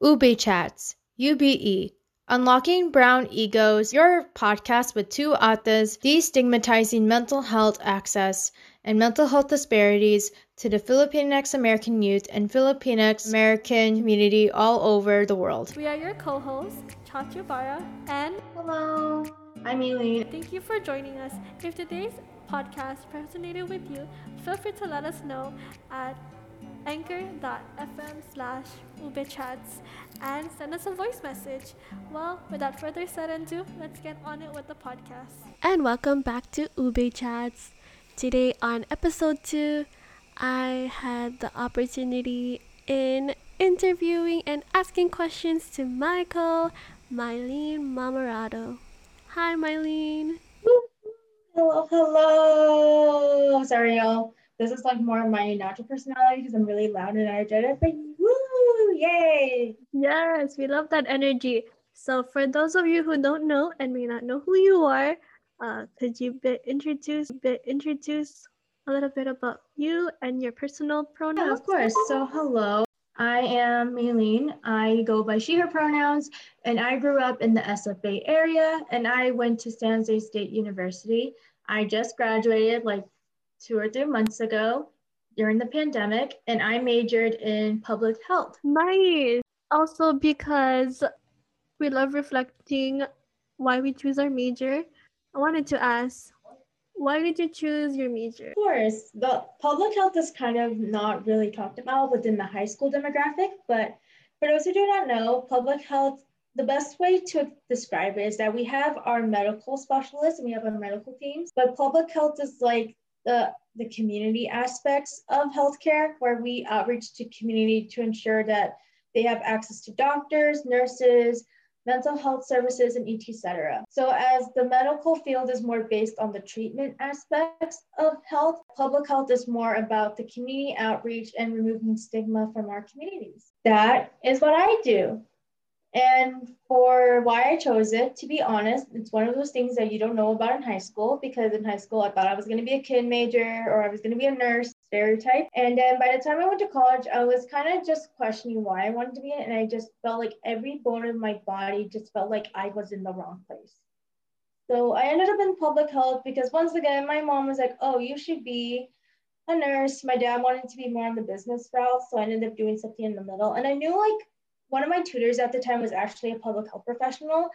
Ube Chats, UBE, Unlocking Brown Egos, your podcast with two ates destigmatizing mental health access and mental health disparities to the Filipinx American youth and Filipinx American community all over the world. We are your co-hosts, Chachu Bara and Hello, I'm Eileen. Thank you for joining us. If today's podcast resonated with you, feel free to let us know at anchor.fm slash ubechats and send us a voice message. Well, without further said ado, let's get on it with the podcast. And welcome back to Ube Chats. Today on episode 2, I had the opportunity in interviewing and asking questions to Michael Mylene Mamarado. Hi, Mylene. Hello, hello. Sorry, y'all. This is like more of my natural personality because I'm really loud and energetic. But woo, yay! Yes, we love that energy. So, for those of you who don't know and may not know who you are, uh, could you bit introduce bit introduce a little bit about you and your personal pronouns? Yeah, of course. So, hello. I am Maylene. I go by she, her pronouns, and I grew up in the SF Bay area and I went to San Jose State University. I just graduated like two or three months ago during the pandemic, and I majored in public health. Nice. Also, because we love reflecting why we choose our major, I wanted to ask, why did you choose your major? Of course, the public health is kind of not really talked about within the high school demographic, but for those who do not know, public health, the best way to describe it is that we have our medical specialists and we have our medical teams, but public health is like the, the community aspects of healthcare where we outreach to community to ensure that they have access to doctors, nurses, mental health services, and et cetera. So as the medical field is more based on the treatment aspects of health, public health is more about the community outreach and removing stigma from our communities. That is what I do. And for why I chose it, to be honest, it's one of those things that you don't know about in high school because in high school I thought I was going to be a kin major or I was going to be a nurse stereotype. And then by the time I went to college, I was kind of just questioning why I wanted to be it. And I just felt like every bone of my body just felt like I was in the wrong place. So I ended up in public health because once again, my mom was like, oh, you should be a nurse. My dad wanted to be more on the business route. So I ended up doing something in the middle. And I knew like one of my tutors at the time was actually a public health professional.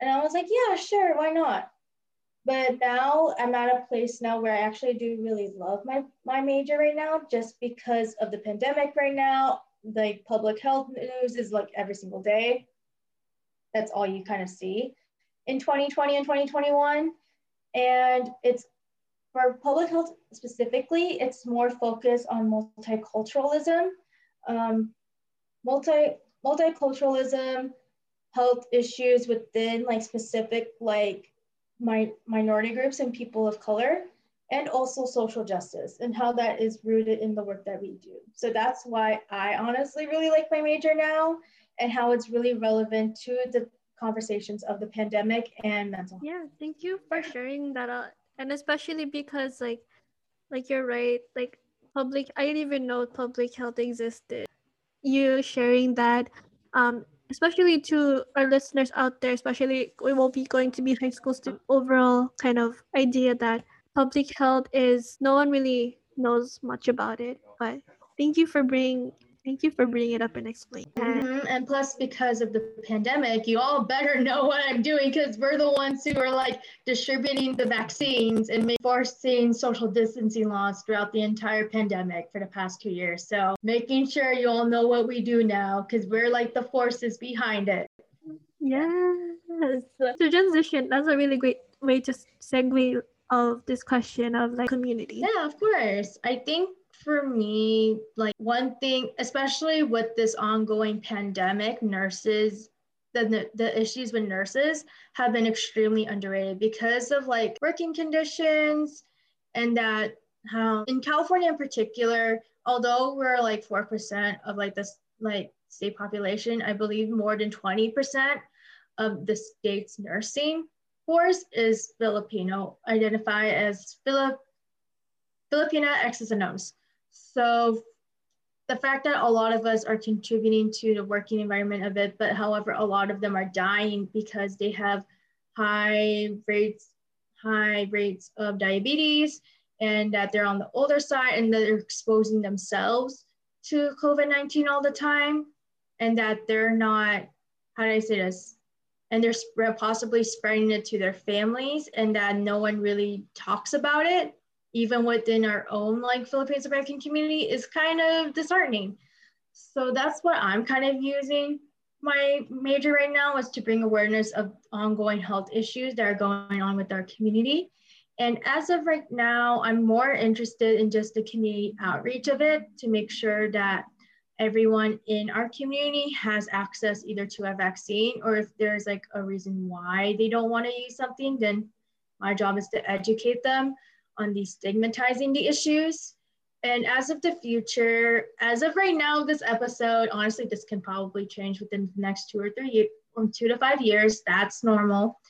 And I was like, yeah, sure, why not? But now I'm at a place now where I actually do really love my, my major right now, just because of the pandemic right now. Like public health news is like every single day. That's all you kind of see in 2020 and 2021. And it's for public health specifically, it's more focused on multiculturalism, um, multi multiculturalism, health issues within like specific like my minority groups and people of color, and also social justice and how that is rooted in the work that we do. So that's why I honestly really like my major now and how it's really relevant to the conversations of the pandemic and mental health. Yeah, thank you for sharing that out. And especially because like like you're right, like public I didn't even know public health existed you sharing that, um, especially to our listeners out there, especially we won't be going to be high school student, overall kind of idea that public health is no one really knows much about it. But thank you for bringing Thank you for bringing it up and explaining. Mm-hmm. And plus, because of the pandemic, you all better know what I'm doing because we're the ones who are like distributing the vaccines and forcing social distancing laws throughout the entire pandemic for the past two years. So making sure you all know what we do now because we're like the forces behind it. Yes. To transition, that's a really great way to segue of this question of like community. Yeah, of course. I think for me, like one thing, especially with this ongoing pandemic, nurses, the, the issues with nurses have been extremely underrated because of like working conditions and that how in California in particular, although we're like 4% of like this like state population, I believe more than 20% of the state's nursing force is Filipino, identify as Filip Filipina X's and O's. So the fact that a lot of us are contributing to the working environment of it, but however, a lot of them are dying because they have high rates, high rates of diabetes and that they're on the older side and that they're exposing themselves to COVID-19 all the time and that they're not, how do I say this? And they're possibly spreading it to their families and that no one really talks about it even within our own like Philippines American community is kind of disheartening. So that's what I'm kind of using my major right now is to bring awareness of ongoing health issues that are going on with our community. And as of right now, I'm more interested in just the community outreach of it to make sure that everyone in our community has access either to a vaccine or if there's like a reason why they don't want to use something, then my job is to educate them on destigmatizing the issues. And as of the future, as of right now, this episode, honestly, this can probably change within the next two or three years, from two to five years. That's normal.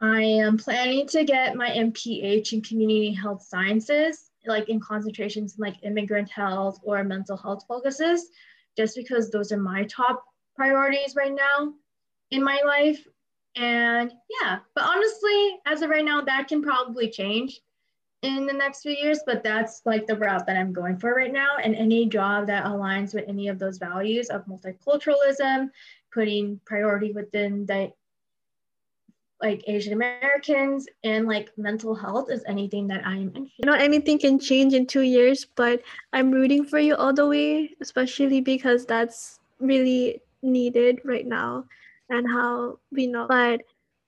I am planning to get my MPH in community health sciences, like in concentrations in like immigrant health or mental health focuses, just because those are my top priorities right now in my life. And yeah, but honestly, as of right now, that can probably change in the next few years, but that's like the route that I'm going for right now. And any job that aligns with any of those values of multiculturalism, putting priority within the like Asian Americans and like mental health is anything that I'm interested. You know, anything can change in two years, but I'm rooting for you all the way, especially because that's really needed right now and how we know. But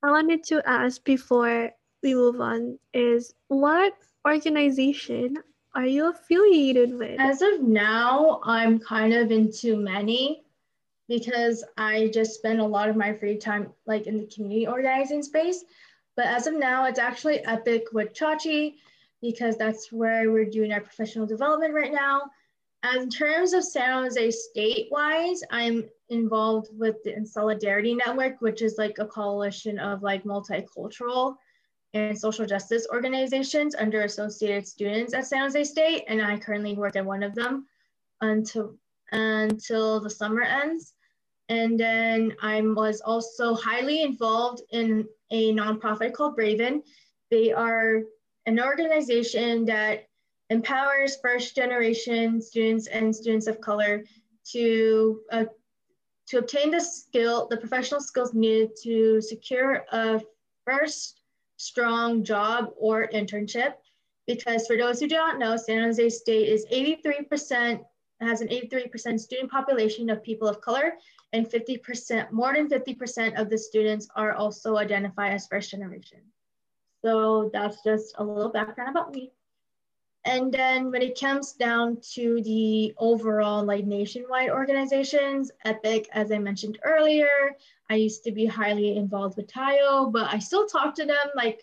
I wanted to ask before we move on is what organization are you affiliated with? As of now, I'm kind of into many because I just spend a lot of my free time like in the community organizing space. But as of now, it's actually Epic with Chachi because that's where we're doing our professional development right now. As in terms of San Jose state-wise, I'm involved with the Solidarity Network, which is like a coalition of like multicultural and social justice organizations under Associated Students at San Jose State, and I currently work at one of them until until the summer ends. And then I was also highly involved in a nonprofit called Braven. They are an organization that empowers first generation students and students of color to uh, to obtain the skill, the professional skills needed to secure a first strong job or internship. Because for those who do not know, San Jose State is 83%, has an 83% student population of people of color, and 50%, more than 50% of the students are also identified as first generation. So that's just a little background about me. And then when it comes down to the overall like nationwide organizations, EPIC, as I mentioned earlier, I used to be highly involved with Tayo, but I still talk to them like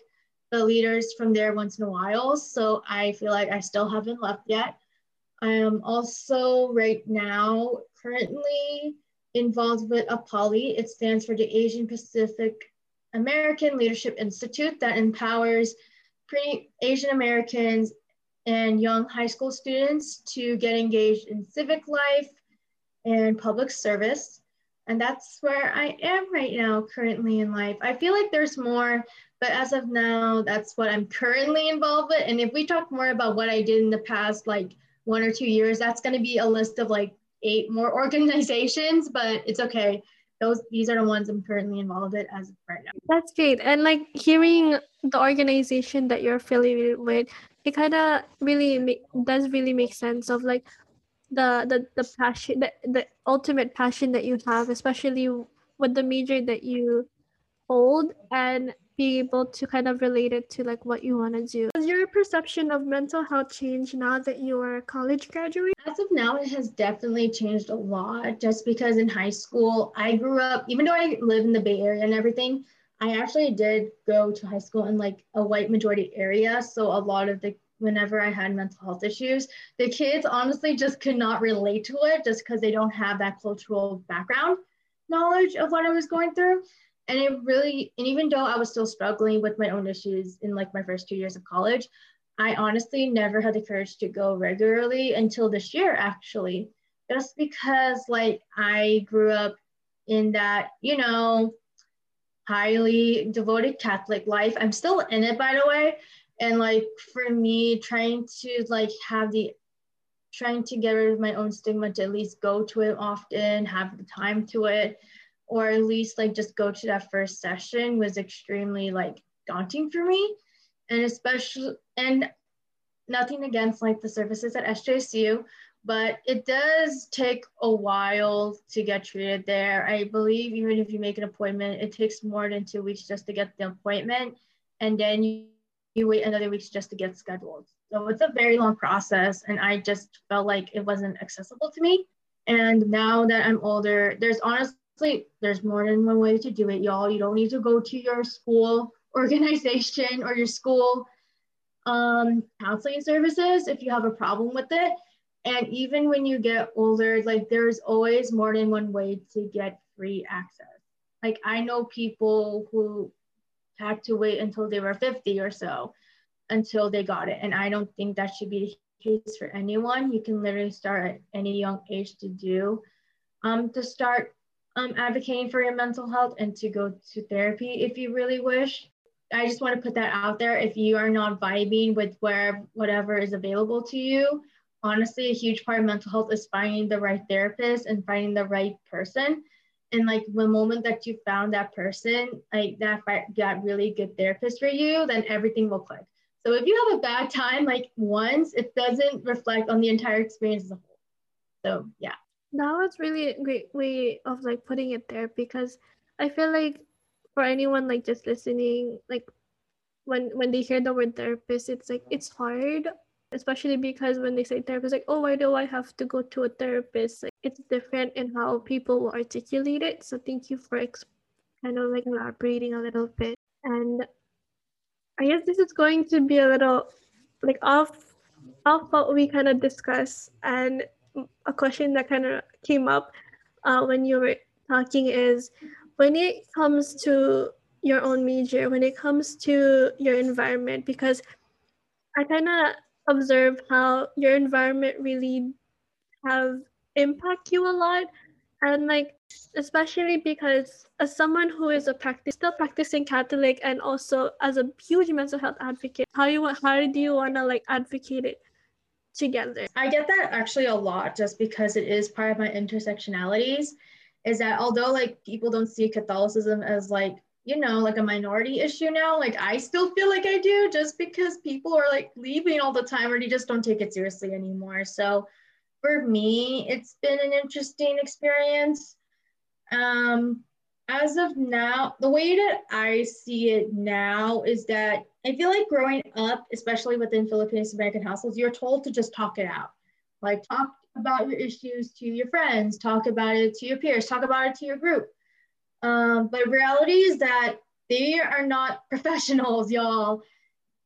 the leaders from there once in a while. So I feel like I still haven't left yet. I am also right now currently involved with APALI. It stands for the Asian Pacific American Leadership Institute that empowers Asian Americans and young high school students to get engaged in civic life and public service. And that's where I am right now, currently in life. I feel like there's more, but as of now, that's what I'm currently involved with. And if we talk more about what I did in the past, like one or two years, that's going to be a list of like eight more organizations, but it's okay. Those these are the ones I'm currently involved with as of right now. That's great. And like hearing the organization that you're affiliated with, it kind of really ma- does really make sense of like the the the passion the, the ultimate passion that you have especially with the major that you hold and be able to kind of relate it to like what you want to do. Has your perception of mental health changed now that you are a college graduate? As of now, it has definitely changed a lot just because in high school, I grew up, even though I live in the Bay Area and everything, I actually did go to high school in like a white majority area. So a lot of the whenever I had mental health issues, the kids honestly just could not relate to it just because they don't have that cultural background knowledge of what I was going through. And it really, and even though I was still struggling with my own issues in like my first two years of college, I honestly never had the courage to go regularly until this year, actually, just because like I grew up in that, you know, highly devoted Catholic life. I'm still in it, by the way. And like for me, trying to like have the trying to get rid of my own stigma to at least go to it often, have the time to it, or at least like just go to that first session was extremely like daunting for me. And especially and nothing against like the services at SJSU, but it does take a while to get treated there. I believe even if you make an appointment, it takes more than two weeks just to get the appointment. And then you, you wait another week just to get scheduled. So it's a very long process. And I just felt like it wasn't accessible to me. And now that I'm older, there's honestly, there's more than one way to do it, y'all. You don't need to go to your school organization or your school um, counseling services if you have a problem with it and even when you get older, like there's always more than one way to get free access. Like I know people who had to wait until they were 50 or so until they got it. And I don't think that should be the case for anyone. You can literally start at any young age to do, um, to start um, advocating for your mental health and to go to therapy if you really wish. I just want to put that out there. If you are not vibing with where whatever is available to you, honestly a huge part of mental health is finding the right therapist and finding the right person and like the moment that you found that person like that that really good therapist for you then everything will click so if you have a bad time like once it doesn't reflect on the entire experience as a whole so yeah that was really a great way of like putting it there because i feel like for anyone like just listening like when when they hear the word therapist it's like it's hard especially because when they say therapist like oh why do i have to go to a therapist? Like, it's different in how people will articulate it. So thank you for ex- kind of like elaborating a little bit. And i guess this is going to be a little like off off what we kind of discuss. And a question that kind of came up uh, when you were talking is when it comes to your own major when it comes to your environment because i kind of observe how your environment really have impact you a lot. And like especially because as someone who is a practice still practicing catholic and also as a huge mental health advocate how you how do you want to like advocate it together i get that actually a lot just because it is part of my intersectionalities is that although like people don't see catholicism as like you know, like a minority issue now. Like I still feel like I do just because people are like leaving all the time or they just don't take it seriously anymore. So for me, it's been an interesting experience. Um, as of now, the way that I see it now is that I feel like growing up, especially within Filipino American households, you're told to just talk it out. Like talk about your issues to your friends, talk about it to your peers, talk about it to your group um, but reality is that they are not professionals, y'all.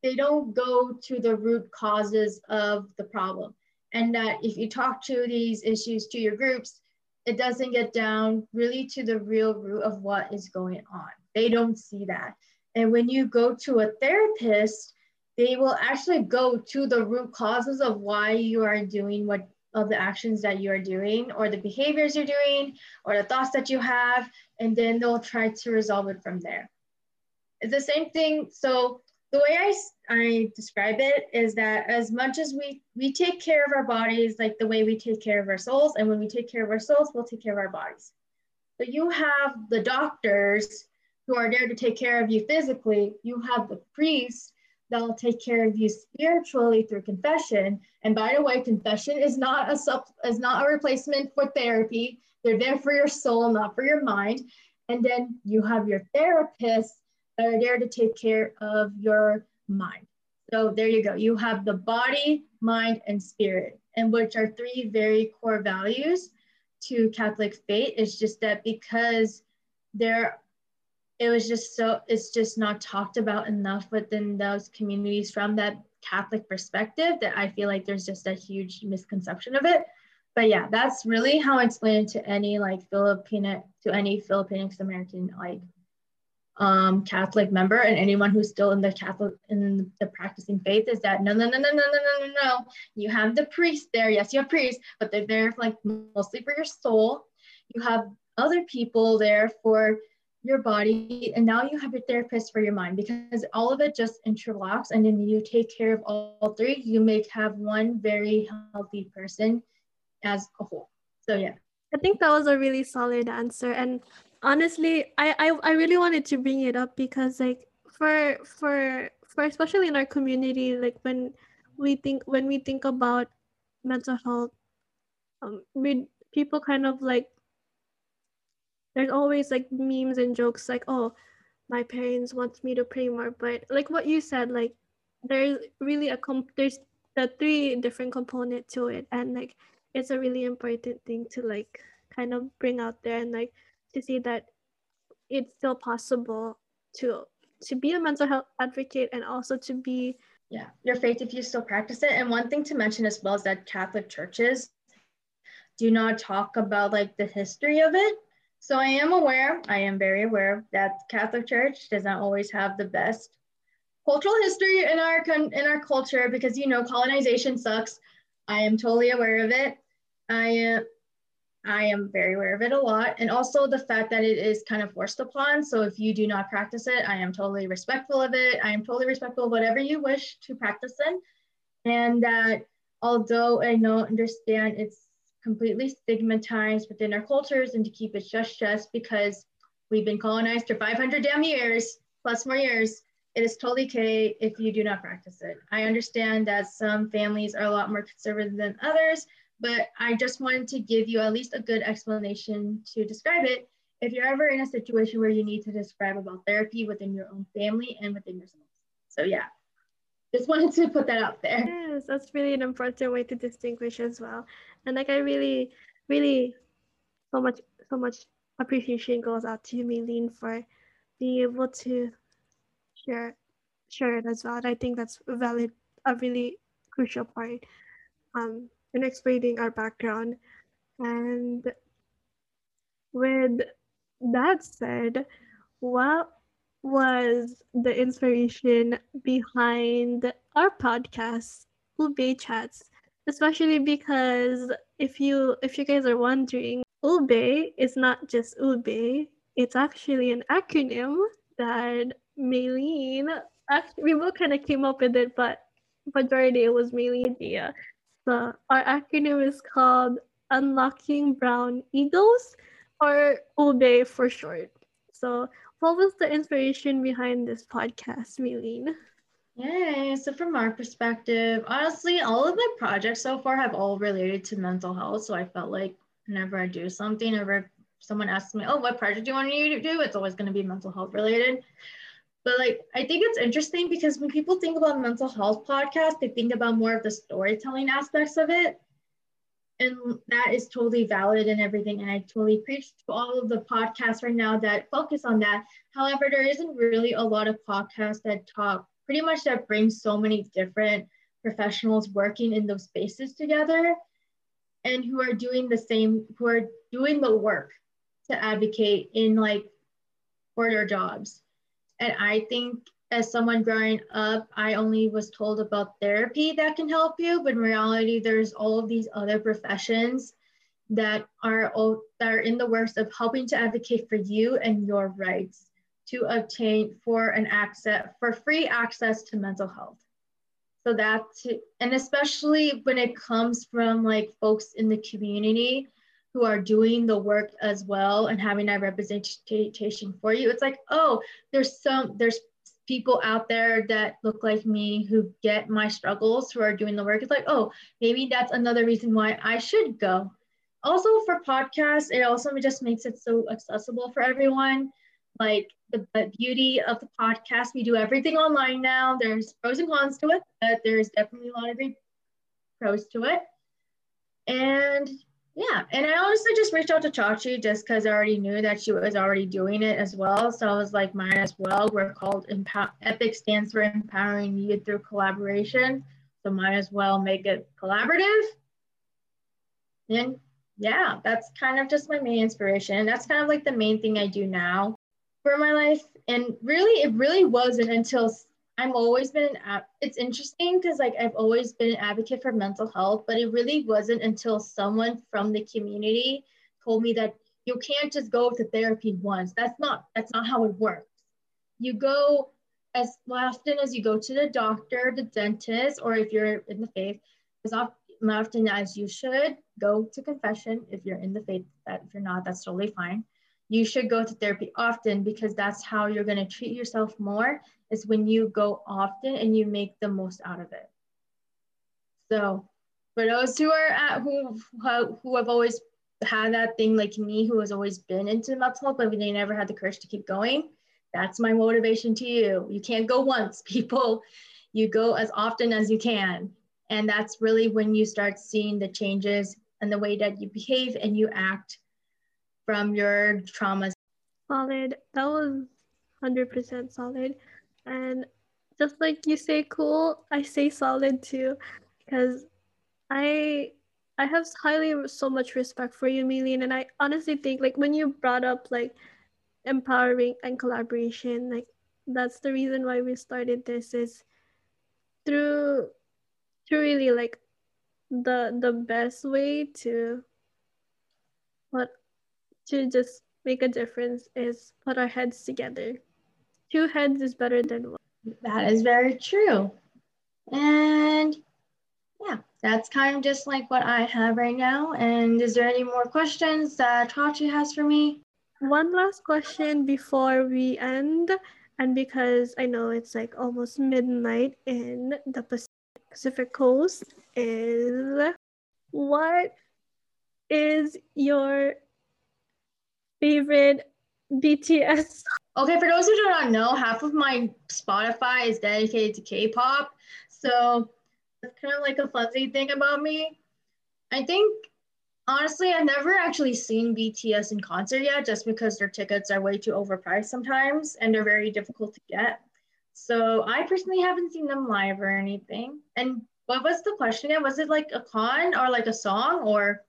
They don't go to the root causes of the problem. And that if you talk to these issues to your groups, it doesn't get down really to the real root of what is going on. They don't see that. And when you go to a therapist, they will actually go to the root causes of why you are doing what of the actions that you are doing or the behaviors you're doing or the thoughts that you have and then they'll try to resolve it from there it's the same thing so the way I, I describe it is that as much as we we take care of our bodies like the way we take care of our souls and when we take care of our souls we'll take care of our bodies so you have the doctors who are there to take care of you physically you have the priests that'll take care of you spiritually through confession. And by the way, confession is not a sub, is not a replacement for therapy. They're there for your soul, not for your mind. And then you have your therapists are there to take care of your mind. So there you go. You have the body, mind, and spirit, and which are three very core values to Catholic faith. It's just that because there it was just so it's just not talked about enough within those communities from that catholic perspective that i feel like there's just a huge misconception of it but yeah that's really how i explain it to any like filipino to any filipino american like um, Catholic member and anyone who's still in the Catholic in the practicing faith is that no no no no no no no no no. You have the priest there. Yes you have priests but they're there like mostly for your soul. You have other people there for your body and now you have your therapist for your mind because all of it just interlocks and then you take care of all three. You make have one very healthy person as a whole. So yeah. I think that was a really solid answer and honestly I, I i really wanted to bring it up because like for for for especially in our community like when we think when we think about mental health um we people kind of like there's always like memes and jokes like oh my parents want me to pray more. But like what you said like there's really a comp there's the three different component to it. And like it's a really important thing to like kind of bring out there and like to see that it's still possible to to be a mental health advocate and also to be yeah your faith if you still practice it. And one thing to mention as well is that catholic churches do not talk about like the history of it. So i am aware i am very aware that catholic church does not always have the best cultural history in our in our culture because you know colonization sucks. I am totally aware of it. I uh, I am very aware of it a lot. And also the fact that it is kind of forced upon. So if you do not practice it, I am totally respectful of it. I am totally respectful of whatever you wish to practice in. And that although I know understand it's completely stigmatized within our cultures and to keep it just just because we've been colonized for 500 damn years plus more years it is totally okay if you do not practice it i understand that some families are a lot more conservative than others but I just wanted to give you at least a good explanation to describe it if you're ever in a situation where you need to describe about therapy within your own family and within yourself. So yeah, just wanted to put that out there. Yes, that's really an important way to distinguish as well. And like I really, really so much so much appreciation goes out to you, Maylene, for being able to share share it as well. And I think that's valid a really crucial part. Um in explaining our background. And with that said, what was the inspiration behind our podcast, Ube Chats? Especially because if you if you guys are wondering, Ube is not just Ube, it's actually an acronym that Maylene actually we both kind of came up with it, but majority it was Maylene idea our acronym is called Unlocking Brown Eagles, or UBE for short. So, what was the inspiration behind this podcast, Maylene? Yay! So, from our perspective, honestly, all of my projects so far have all related to mental health. So, I felt like whenever I do something, whenever someone asks me, "Oh, what project do you want me to do?" It's always going to be mental health related. But like, I think it's interesting because when people think about mental health podcast, they think about more of the storytelling aspects of it. And that is totally valid and everything. And I totally preach to all of the podcasts right now that focus on that. However, there isn't really a lot of podcasts that talk pretty much that bring so many different professionals working in those spaces together and who are doing the same, who are doing the work to advocate in like for their jobs. And I think as someone growing up, I only was told about therapy that can help you, but in reality, there's all of these other professions that are all, that are in the works of helping to advocate for you and your rights to obtain for an access for free access to mental health. So that's and especially when it comes from like folks in the community who are doing the work as well and having that representation for you. It's like oh there's some there's people out there that look like me who get my struggles who are doing the work. It's like oh maybe that's another reason why i should go. Also for podcasts it also just makes it so accessible for everyone. Like the, the beauty of the podcast we do everything online now. There's pros and cons to it but there's definitely a lot of great pros to it. And yeah, and I honestly just reached out to Chachi just because I already knew that she was already doing it as well. So I was like, mine as well. We're called. Epic stands for Empowering Youth Through Collaboration. So might as well make it collaborative. And yeah, that's kind of just my main inspiration. That's kind of like the main thing I do now. for my life. And really, it really wasn't until I'm always been an it's interesting because like I've always been an advocate for mental health, but it really wasn't until someone from the community told me that you can't just go to therapy once. That's not that's not how it works. You go as often as you go to the doctor, the dentist, or if you're in the faith, as often as you should go to confession if you're in the faith. That if you're not, that's totally fine you should go to therapy often because that's how you're going to treat yourself more is when you go often and you make the most out of it so for those who are at who who have always had that thing like me who has always been into mental but they never had the courage to keep going that's my motivation to you you can't go once people you go as often as you can and that's really when you start seeing the changes and the way that you behave and you act from your traumas? Solid. That was 100% solid. And just like you say cool, I say solid too because I I have highly so much respect for you, Meilene, and I honestly think like when you brought up like empowering and collaboration, like that's the reason why we started this is through to really like the the best way to what to just make a difference is put our heads together. Two heads is better than one. That is very true. And yeah, that's kind of just like what I have right now. And is there any more questions that Tachi has for me? One last question before we end. And because I know it's like almost midnight in the Pacific Coast, is what is your favorite BTS? Okay, for those who do not know, half of my Spotify is dedicated to K-pop. So it's kind of like a fuzzy thing about me. I think honestly, I've never actually seen BTS in concert yet, just because their tickets are way too overpriced sometimes and they're very difficult to get. So I personally haven't seen them live or anything. And what was the question again? Was it like a con or like a song or?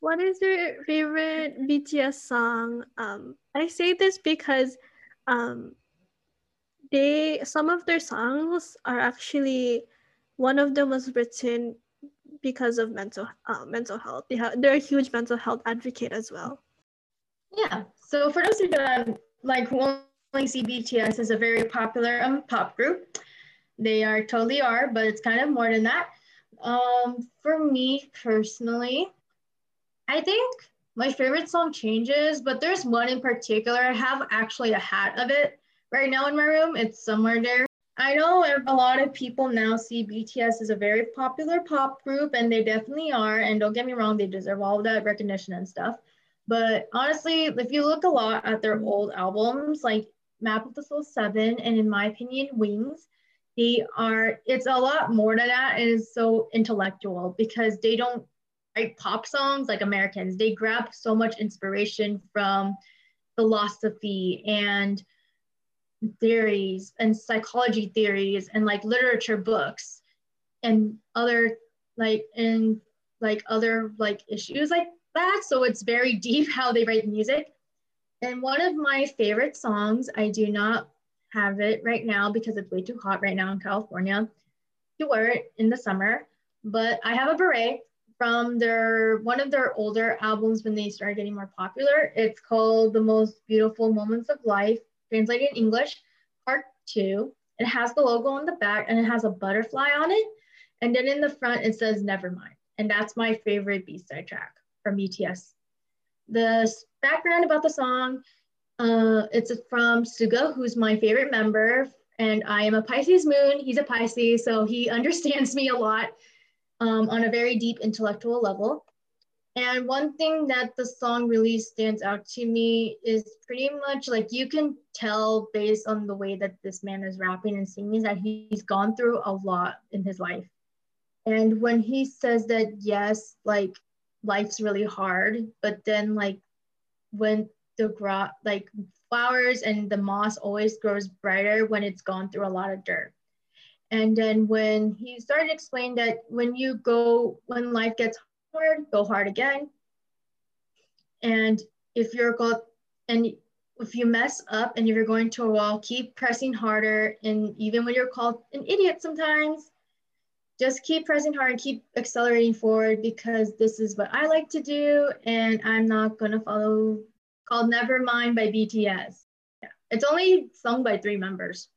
What is your favorite BTS song? Um, I say this because um, they some of their songs are actually one of them was written because of mental uh, mental health. They have, they're a huge mental health advocate as well. Yeah. So for those who don't like who only see BTS as a very popular um, pop group, they are totally are, but it's kind of more than that. Um, for me personally, I think my favorite song changes, but there's one in particular. I have actually a hat of it right now in my room. It's somewhere there. I know a lot of people now see BTS as a very popular pop group, and they definitely are. And don't get me wrong, they deserve all that recognition and stuff. But honestly, if you look a lot at their old albums, like Map of the Soul 7, and in my opinion, Wings, they are, it's a lot more than that. And it's so intellectual because they don't write pop songs like Americans. They grab so much inspiration from philosophy and theories and psychology theories and like literature books and other like and like other like issues like that. So it's very deep how they write music. And one of my favorite songs, I do not have it right now because it's way too hot right now in California to wear it in the summer. But I have a beret from their one of their older albums when they started getting more popular. It's called The Most Beautiful Moments of Life, translated in English, part two. It has the logo on the back and it has a butterfly on it. And then in the front, it says Nevermind. And that's my favorite B-side track from BTS. The background about the song, uh, it's from Suga, who's my favorite member. And I am a Pisces moon. He's a Pisces, so he understands me a lot um, on a very deep intellectual level. And one thing that the song really stands out to me is pretty much like you can tell based on the way that this man is rapping and singing that he's gone through a lot in his life. And when he says that, yes, like life's really hard, but then like when the gra- like flowers and the moss always grows brighter when it's gone through a lot of dirt. And then when he started explaining that when you go, when life gets hard, go hard again. And if you're got, and if you mess up and if you're going to a wall, keep pressing harder. And even when you're called an idiot sometimes, just keep pressing hard and keep accelerating forward because this is what I like to do. And I'm not going to follow called Nevermind by BTS. Yeah, it's only sung by three members.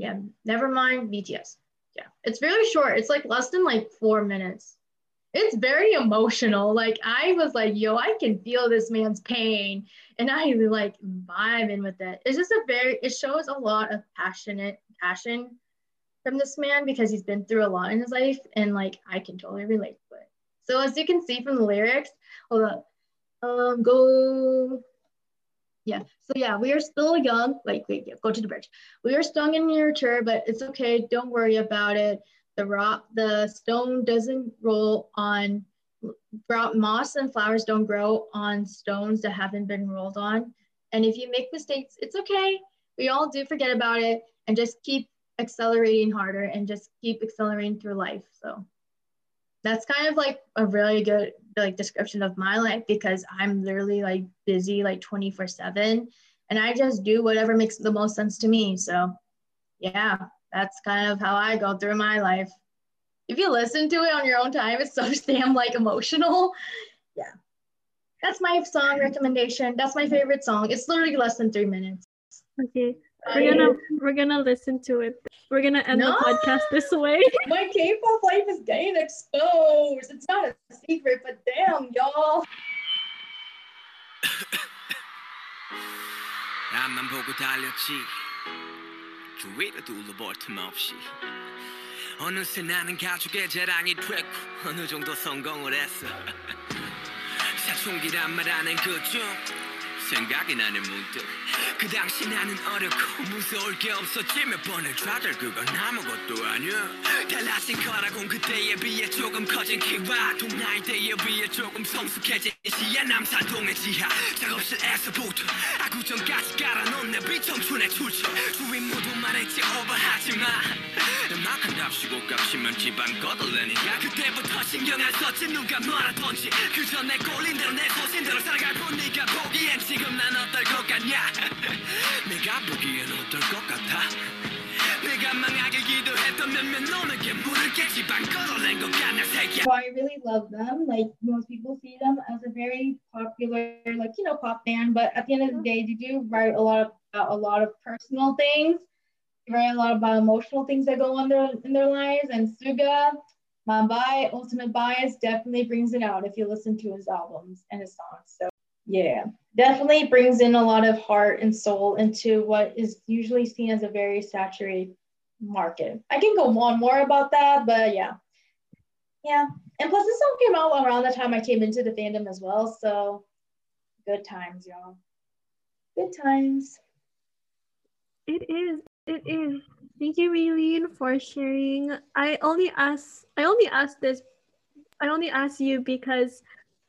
Yeah, never mind BTS. Yeah, it's really short. It's like less than like four minutes it's very emotional. Like I was like, yo, I can feel this man's pain. And I like vibing with it. It's just a very it shows a lot of passionate passion from this man because he's been through a lot in his life and like I can totally relate to it. So as you can see from the lyrics, hold up. Um go yeah. So yeah, we are still young. Like wait, yeah, go to the bridge. We are in your nurture, but it's okay. Don't worry about it the rock the stone doesn't roll on moss and flowers don't grow on stones that haven't been rolled on and if you make mistakes it's okay we all do forget about it and just keep accelerating harder and just keep accelerating through life so that's kind of like a really good like description of my life because i'm literally like busy like 24 7 and i just do whatever makes the most sense to me so yeah that's kind of how I go through my life. If you listen to it on your own time, it's so damn like emotional. Yeah. That's my song recommendation. That's my favorite song. It's literally less than three minutes. Okay. We're gonna we're gonna listen to it. We're gonna end no! the podcast this way. My K-pop life is getting exposed. It's not a secret, but damn, y'all. 주위를 둘러볼 틈 없이 어느새 나는 가족의 자랑이 됐고 어느 정도 성공을 했어 사춘기란 말하는 그중 생각이 나는 문득 그 당시 나는 어렵고 무서울 게 없었지. 몇 번을 좌절 그건 아무것도 아니야. 달라진 거라곤 그때에 비해 조금 커진 키와 동나이대에 비해 조금 성숙해진 시야. 남산동의 지하 작업실에서부터 아구전까지 깔아놓은 내 비 청춘의 출처 주위 모두 말했지 오버하지마 음악한답시고 값이면 집안 거들내니까 그때부터 신경 안 썼지 누가 뭐라던지 그저 내 꼴린 대로 내 소신대로 살아갈 뿐 네가 보기엔 지금 난 어떨 것 같냐 내가 보기엔 어떨 것 같아 내가 망하길 기도했던 몇몇 놈에게 물을 깨지 걸어낸 것 같냐 새끼야 I really love them like most people see them as a very popular like you know pop band but at the end of the day they do write a lot of, about a lot of personal things write a lot about emotional things that go on their, in their lives. And Suga, Mambai, Ultimate Bias definitely brings it out if you listen to his albums and his songs. So yeah, definitely brings in a lot of heart and soul into what is usually seen as a very saturated market. I can go on more about that, but yeah. Yeah. And plus this song came out around the time I came into the fandom as well. So good times, y'all. Good times. It is. It is. Thank you, Raylene, for sharing. I only ask. I only ask this. I only ask you because,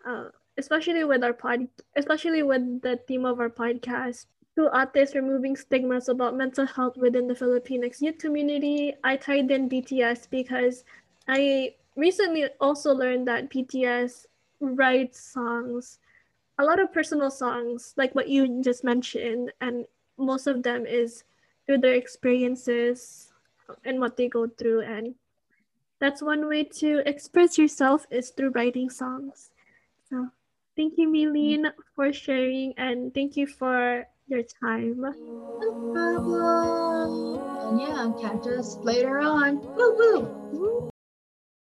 uh, especially with our pod, especially with the theme of our podcast, to artists removing stigmas about mental health within the Filipinx youth community. I tied in BTS because I recently also learned that BTS writes songs, a lot of personal songs, like what you just mentioned, and most of them is through their experiences and what they go through. And that's one way to express yourself is through writing songs. So thank you Milene for sharing and thank you for your time. And yeah catch us later on. Woo woo